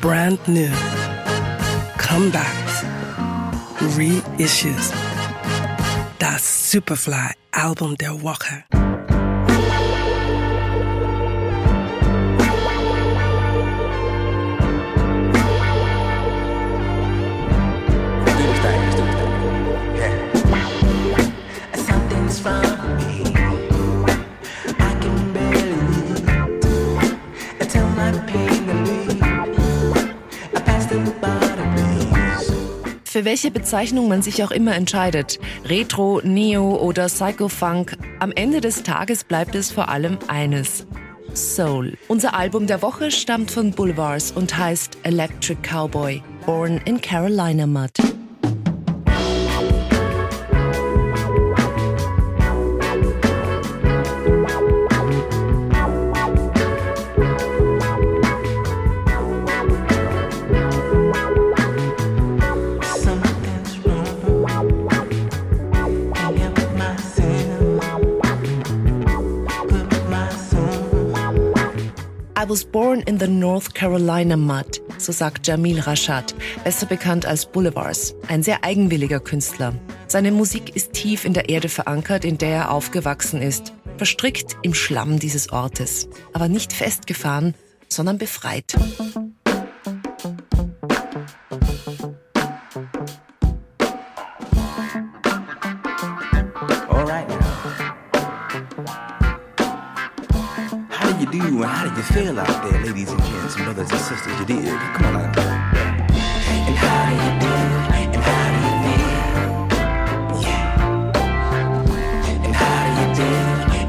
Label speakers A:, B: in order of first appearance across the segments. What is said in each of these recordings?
A: brand new, comebacks, reissues. Das Superfly-Album der Woche.
B: Für welche Bezeichnung man sich auch immer entscheidet, Retro, Neo oder Psycho-Funk, am Ende des Tages bleibt es vor allem eines. Soul. Unser Album der Woche stammt von Boulevards und heißt Electric Cowboy, Born in Carolina Mud. I was born in the North Carolina mud, so sagt Jamil Rashad, besser bekannt als Boulevards, ein sehr eigenwilliger Künstler. Seine Musik ist tief in der Erde verankert, in der er aufgewachsen ist, verstrickt im Schlamm dieses Ortes, aber nicht festgefahren, sondern befreit.
C: You do and how do you feel out there, ladies and gents, brothers and sisters? You dig? Come on now. And how do you do? And how do you feel? Yeah. And how do you do?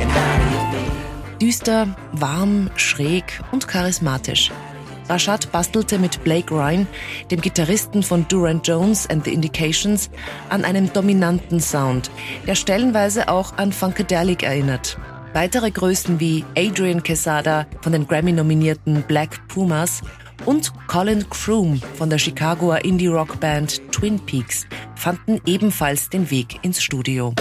C: And how do you feel?
B: Düster, warm, schräg und charismatisch. Rashad bastelte mit Blake Ryan, dem Gitarristen von Durant Jones and the Indications, an einem dominanten Sound, der stellenweise auch an Funkadelic erinnert. Weitere Größen wie Adrian Quesada von den Grammy-nominierten Black Pumas und Colin Croom von der Chicagoer Indie-Rock-Band Twin Peaks fanden ebenfalls den Weg ins Studio.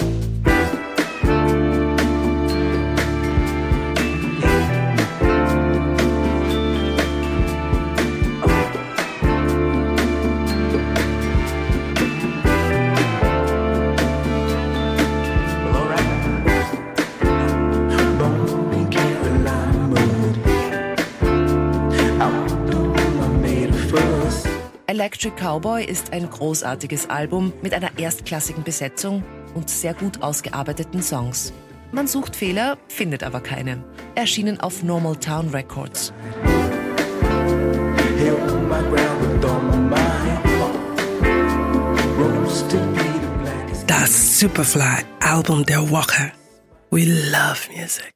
B: Electric Cowboy ist ein großartiges Album mit einer erstklassigen Besetzung und sehr gut ausgearbeiteten Songs. Man sucht Fehler, findet aber keine. Erschienen auf Normal Town Records.
A: Das Superfly Album der Woche. We love music.